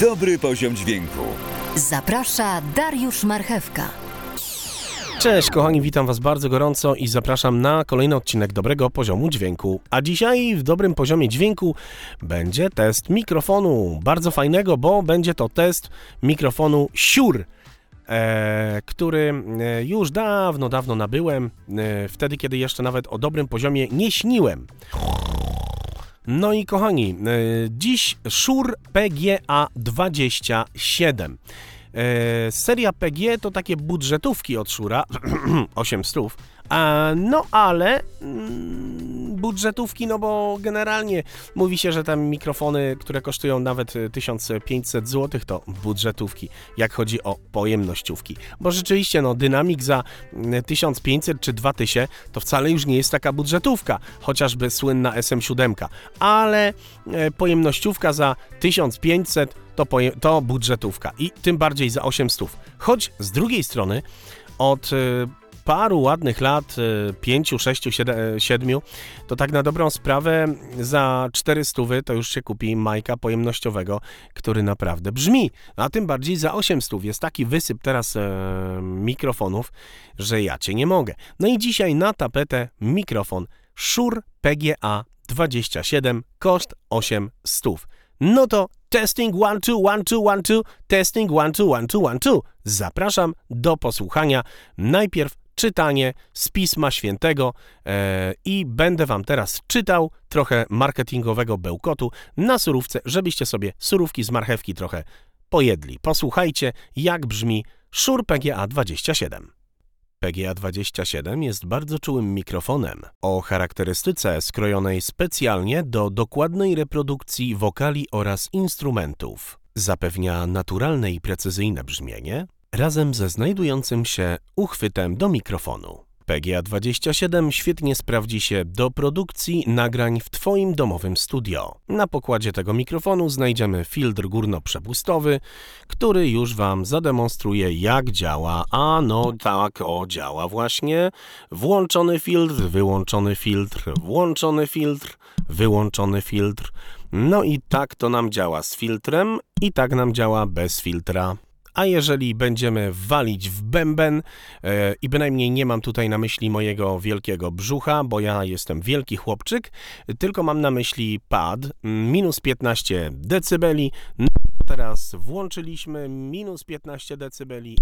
Dobry poziom dźwięku. Zaprasza Dariusz Marchewka. Cześć kochani, witam was bardzo gorąco i zapraszam na kolejny odcinek dobrego poziomu dźwięku. A dzisiaj w dobrym poziomie dźwięku będzie test mikrofonu. Bardzo fajnego, bo będzie to test mikrofonu Shure. E, który e, już dawno, dawno nabyłem, e, wtedy kiedy jeszcze nawet o dobrym poziomie nie śniłem. No i kochani, e, dziś Shure PGA 27. E, seria PG to takie budżetówki od Szura, 8 stów. No ale mm, budżetówki, no bo generalnie mówi się, że tam mikrofony, które kosztują nawet y, 1500 zł, to budżetówki, jak chodzi o pojemnościówki. Bo rzeczywiście, no dynamik za y, 1500 czy 2000 to wcale już nie jest taka budżetówka, chociażby słynna SM7, ale e, pojemnościówka za 1500 to, to budżetówka i tym bardziej za 800. Choć z drugiej strony od y, paru ładnych lat, 5, 6, 7, to tak na dobrą sprawę za 400 to już się kupi majka pojemnościowego, który naprawdę brzmi. A tym bardziej za 800 jest taki wysyp teraz e, mikrofonów, że ja cię nie mogę. No i dzisiaj na tapetę mikrofon Shure PGA 27, koszt 800. No to testing 1, 2, 1, 2, 1, 2, testing 1, 2, 1, 2, 1, 2. Zapraszam do posłuchania. Najpierw czytanie z Pisma Świętego e, i będę Wam teraz czytał trochę marketingowego bełkotu na surówce, żebyście sobie surówki z marchewki trochę pojedli. Posłuchajcie, jak brzmi Shure PGA 27. PGA 27 jest bardzo czułym mikrofonem o charakterystyce skrojonej specjalnie do dokładnej reprodukcji wokali oraz instrumentów. Zapewnia naturalne i precyzyjne brzmienie, razem ze znajdującym się uchwytem do mikrofonu. PGA 27 świetnie sprawdzi się do produkcji nagrań w Twoim domowym studio. Na pokładzie tego mikrofonu znajdziemy filtr górnoprzepustowy, który już Wam zademonstruje jak działa. A no tak, o działa właśnie. Włączony filtr, wyłączony filtr, włączony filtr, wyłączony filtr. No i tak to nam działa z filtrem i tak nam działa bez filtra. A jeżeli będziemy walić w bęben, e, i bynajmniej nie mam tutaj na myśli mojego wielkiego brzucha, bo ja jestem wielki chłopczyk, tylko mam na myśli pad, minus 15 decybeli. No teraz włączyliśmy minus 15 decybeli.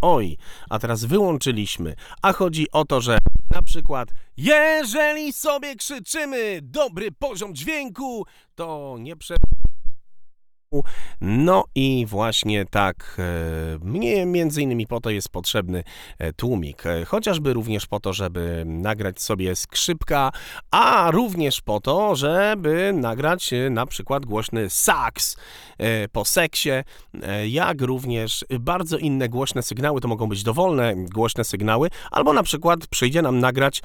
Oj, a teraz wyłączyliśmy. A chodzi o to, że na przykład, jeżeli sobie krzyczymy dobry poziom dźwięku, to nie prze... No i właśnie tak, e, mnie między innymi po to jest potrzebny e, tłumik, e, chociażby również po to, żeby nagrać sobie skrzypka, a również po to, żeby nagrać na przykład głośny saks po seksie, jak również bardzo inne głośne sygnały, to mogą być dowolne głośne sygnały, albo na przykład przyjdzie nam nagrać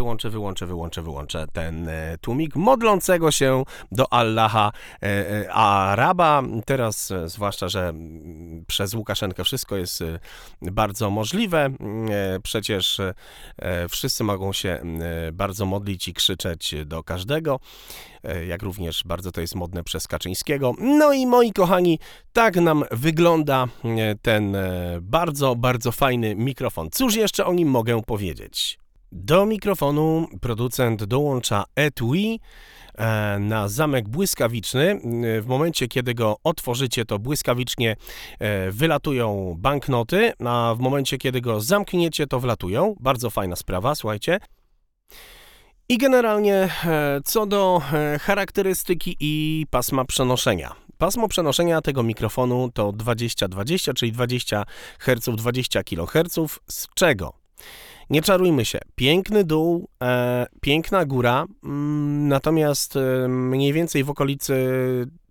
wyłączę, wyłączę, wyłączę, wyłączę ten e, tłumik modlącego się do Allaha e, e, Araba. Teraz, zwłaszcza, że mm, przez Łukaszenkę wszystko jest bardzo możliwe. E, Przecież wszyscy mogą się mm, bardzo modlić i krzyczeć do każdego, jak również bardzo to jest modne przez Kaczyńskiego. No i moi kochani, tak nam wygląda ten bardzo, bardzo fajny mikrofon. Cóż jeszcze o nim mogę powiedzieć? Do mikrofonu producent dołącza etui e, na zamek błyskawiczny. W momencie, kiedy go otworzycie, to błyskawicznie e, wylatują banknoty, a w momencie, kiedy go zamkniecie, to wlatują. Bardzo fajna sprawa, słuchajcie. I generalnie e, co do e, charakterystyki i pasma przenoszenia. Pasmo przenoszenia tego mikrofonu to 20-20, czyli 20 Hz, 20 kHz. Z czego? Nie czarujmy się. Piękny dół, e, piękna góra, mm, natomiast e, mniej więcej w okolicy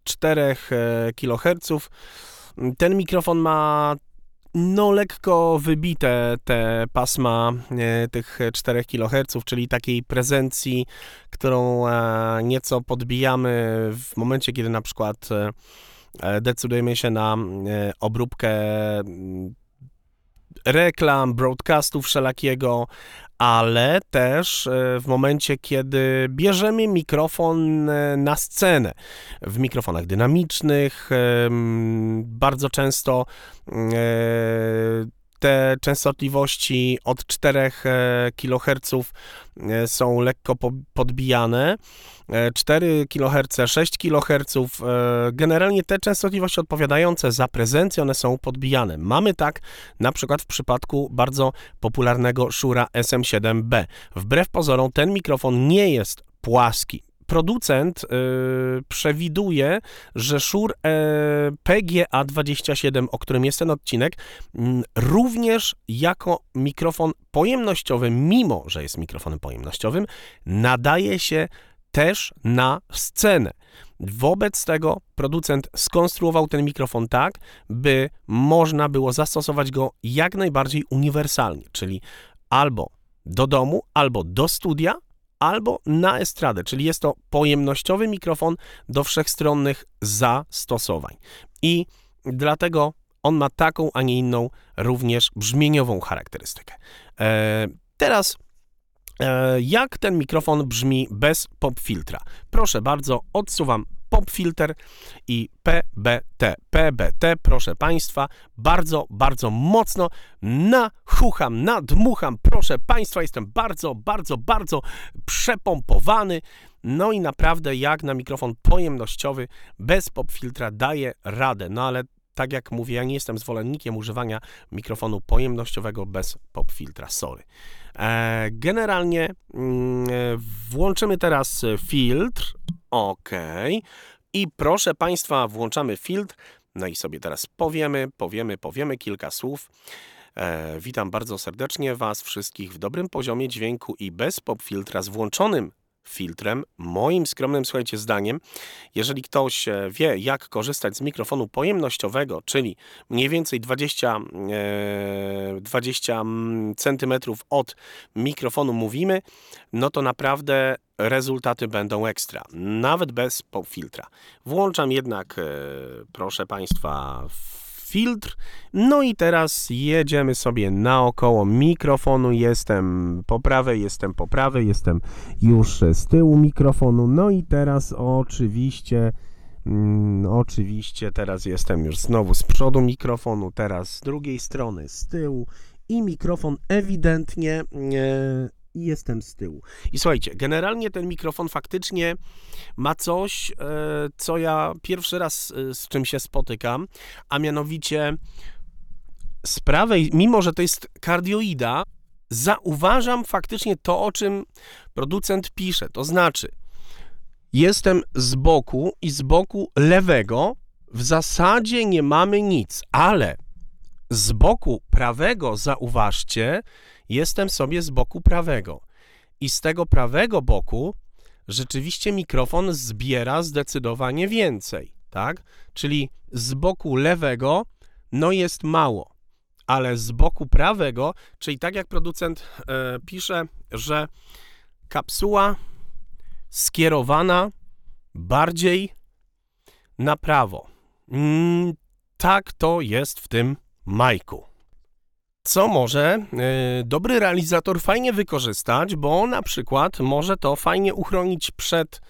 4 e, kHz ten mikrofon ma no lekko wybite te pasma e, tych 4 kHz, czyli takiej prezencji, którą e, nieco podbijamy w momencie, kiedy na przykład e, decydujemy się na e, obróbkę reklam, broadcastu wszelakiego, ale też e, w momencie, kiedy bierzemy mikrofon e, na scenę. W mikrofonach dynamicznych bardzo często e, te częstotliwości od 4 kHz e, są lekko po- podbijane. E, 4 kHz, 6 kHz, e, generalnie te częstotliwości odpowiadające za prezencję, one są podbijane. Mamy tak na przykład w przypadku bardzo popularnego Shure SM7B. Wbrew pozorom ten mikrofon nie jest płaski. Producent y, przewiduje, że Shure e, PGA27, o którym jest ten odcinek, mm, również jako mikrofon pojemnościowy, mimo że jest mikrofonem pojemnościowym, nadaje się też na scenę. Wobec tego producent skonstruował ten mikrofon tak, by można było zastosować go jak najbardziej uniwersalnie, czyli albo do domu, albo do studia, albo na estradę, czyli jest to pojemnościowy mikrofon do wszechstronnych zastosowań. I dlatego on ma taką, a nie inną również brzmieniową charakterystykę. E, teraz E, Jak ten mikrofon brzmi bez pop filtra? Proszę bardzo, odsuwam pop filter i PBT. PBT, proszę Państwa, bardzo, bardzo mocno nachucham, nadmucham. Proszę Państwa, jestem bardzo, bardzo, bardzo przepompowany. No i naprawdę, jak na mikrofon pojemnościowy bez pop filtra daje radę. No ale tak jak mówię, ja nie jestem zwolennikiem używania mikrofonu pojemnościowego bez pop filtra. Sorry. E, Generalnie mm, e, włączymy teraz filtr. OK. I proszę Państwa, włączamy filtr. No i sobie teraz powiemy, powiemy, powiemy kilka słów. E, witam bardzo serdecznie Was wszystkich w dobrym poziomie dźwięku i bez pop filtra z włączonym filtrem. Moim skromnym, słuchajcie, zdaniem, jeżeli ktoś e, wie, jak korzystać z mikrofonu pojemnościowego, czyli mniej więcej 20, e, 20 centymetrów od mikrofonu mówimy, no to naprawdę rezultaty będą ekstra, nawet bez filtra. Włączam jednak, e, proszę Państwa, filtr. No i teraz jedziemy sobie naokoło mikrofonu. Jestem po prawej, jestem po prawej, jestem już z tyłu mikrofonu. No i teraz oczywiście, mm, oczywiście teraz jestem już znowu z przodu mikrofonu, teraz z drugiej strony, z tyłu i mikrofon ewidentnie e, jestem z tyłu. I słuchajcie, generalnie ten mikrofon faktycznie ma coś, e, co ja pierwszy raz e, z czym się spotykam, a mianowicie z prawej, mimo że to jest kardioida, zauważam faktycznie to, o czym producent pisze. To znaczy, jestem z boku i z boku lewego w zasadzie nie mamy nic, ale z boku prawego, zauważcie, jestem sobie z boku prawego. I z tego prawego boku rzeczywiście mikrofon zbiera zdecydowanie więcej, tak? Czyli z boku lewego no jest mało, ale z boku prawego, czyli tak jak producent e, pisze, że kapsuła skierowana bardziej na prawo. Mm, tak to jest w tym majku. Co może y, dobry realizator fajnie wykorzystać, bo na przykład może to fajnie uchronić przed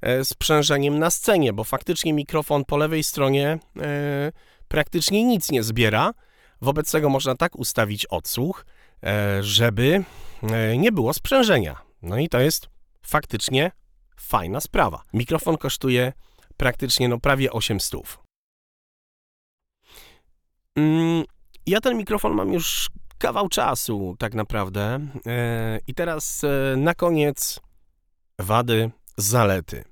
e, sprzężeniem na scenie, bo faktycznie mikrofon po lewej stronie e, praktycznie nic nie zbiera. Wobec tego można tak ustawić odsłuch, e, żeby e, nie było sprzężenia. No i to jest faktycznie fajna sprawa. Mikrofon kosztuje praktycznie no prawie 800. Mm, ja ten mikrofon mam już kawał czasu, tak naprawdę. E, I teraz e, na koniec wady, zalety.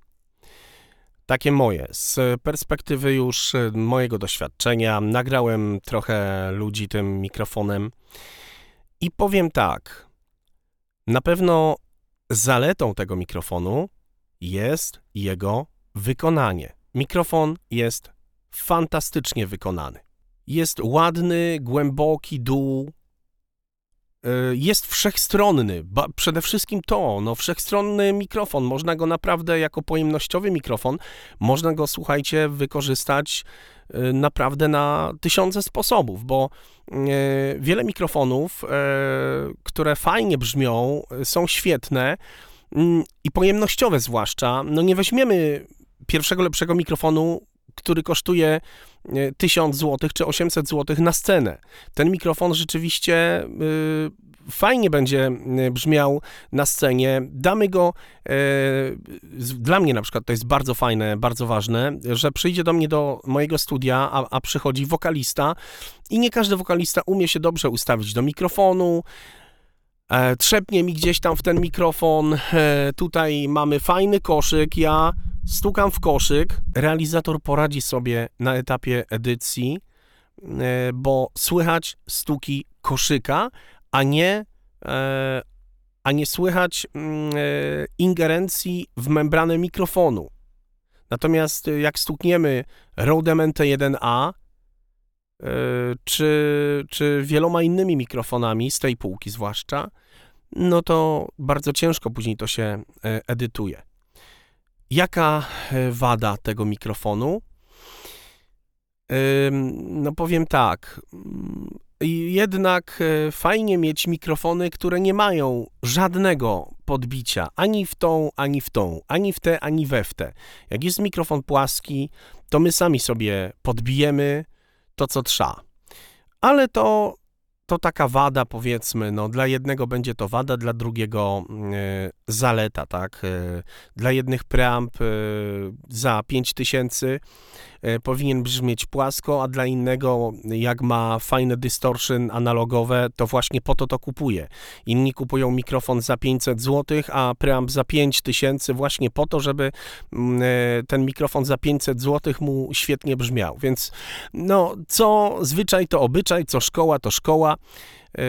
Takie moje. Z perspektywy już e, mojego doświadczenia, nagrałem trochę ludzi tym mikrofonem i powiem tak. Na pewno zaletą tego mikrofonu jest jego wykonanie. Mikrofon jest fantastycznie wykonany. Jest ładny, głęboki dół, y, jest wszechstronny. Ba, przede wszystkim to, no wszechstronny mikrofon. Można go naprawdę jako pojemnościowy mikrofon, można go, słuchajcie, wykorzystać y, naprawdę na tysiące sposobów, bo y, wiele mikrofonów, które fajnie brzmią, są świetne mm, i pojemnościowe zwłaszcza. No nie weźmiemy pierwszego lepszego mikrofonu, który kosztuje y, 1000 zł czy 800 zł na scenę. Ten mikrofon rzeczywiście y, fajnie będzie y, brzmiał na scenie. Damy go, z- dla mnie na przykład to jest bardzo fajne, bardzo ważne, że przyjdzie do mnie do mojego studia, a, a przychodzi wokalista i nie każdy wokalista umie się dobrze ustawić do mikrofonu, e, trzepnie mi gdzieś tam w ten mikrofon, e, tutaj mamy fajny koszyk, ja stukam w koszyk, realizator poradzi sobie na etapie edycji, e, bo słychać stuki koszyka, a nie, e, a nie słychać mm, e, ingerencji w membranę mikrofonu. Natomiast jak stukniemy Rodem NT1A, e, czy, czy wieloma innymi mikrofonami, z tej półki zwłaszcza, no to bardzo ciężko później to się edytuje. Jaka e, wada tego mikrofonu? No powiem tak. mm, Jednak e, fajnie mieć mikrofony, które nie mają żadnego podbicia ani w tą, ani w tą, ani w te, ani we w te. Jak jest mikrofon płaski, to my sami sobie podbijemy to, co trzeba. Ale to, to taka wada, powiedzmy, no dla jednego będzie to wada, dla drugiego e, zaleta, tak? E, dla jednych preamp e, za 5000 e, powinien brzmieć płasko, a dla innego, jak ma fajne distortion analogowe, to właśnie po to to kupuje. Inni kupują mikrofon za 500 zł, a preamp za 5000 właśnie po to, żeby mm, e, ten mikrofon za 500 zł mu świetnie brzmiał. Więc no, co zwyczaj to obyczaj, co szkoła to szkoła. E,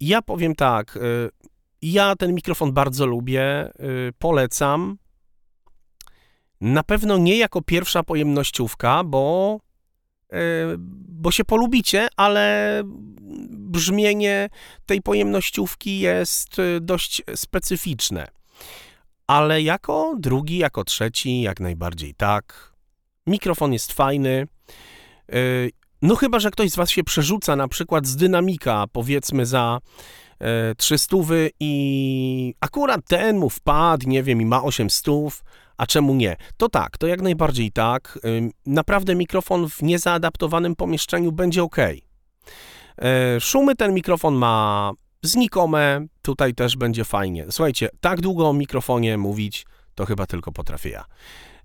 Ja powiem tak, e, ja ten mikrofon bardzo lubię, e, polecam. Na pewno nie jako pierwsza pojemnościówka, bo, e, bo się polubicie, ale brzmienie tej pojemnościówki jest e, dość specyficzne. Ale jako drugi, jako trzeci, jak najbardziej tak. Mikrofon jest fajny. E, No chyba, że ktoś z Was się przerzuca na przykład z dynamika, powiedzmy za e, 300 i akurat ten mu wpadł, nie wiem, i ma 800, a czemu nie? To tak, to jak najbardziej tak. Naprawdę mikrofon w niezaadaptowanym pomieszczeniu będzie ok. Szumy ten mikrofon ma znikome, tutaj też będzie fajnie. Słuchajcie, tak długo o mikrofonie mówić, to chyba tylko potrafię ja.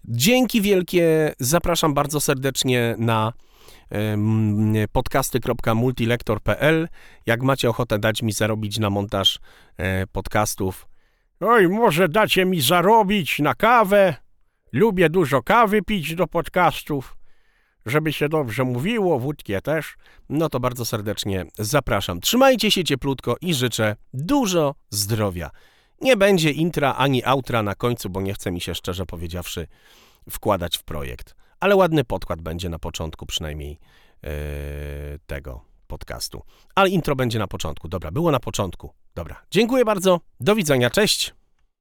Dzięki wielkie, zapraszam bardzo serdecznie na podcasty.multilektor.pl. Jak macie ochotę dać mi zarobić na montaż e, podcastów, Oj, może dacie mi zarobić na kawę. Lubię dużo kawy pić do podcastów, żeby się dobrze mówiło, wódkę też. no to bardzo serdecznie zapraszam. Trzymajcie się cieplutko i życzę dużo zdrowia. Nie będzie intra ani outra na końcu, bo nie chce mi się szczerze powiedziawszy wkładać w projekt. Ale ładny podkład będzie na początku przynajmniej e, tego podcastu. Ale intro będzie na początku. Dobra, było na początku. Dobra, dziękuję bardzo. Do widzenia, cześć.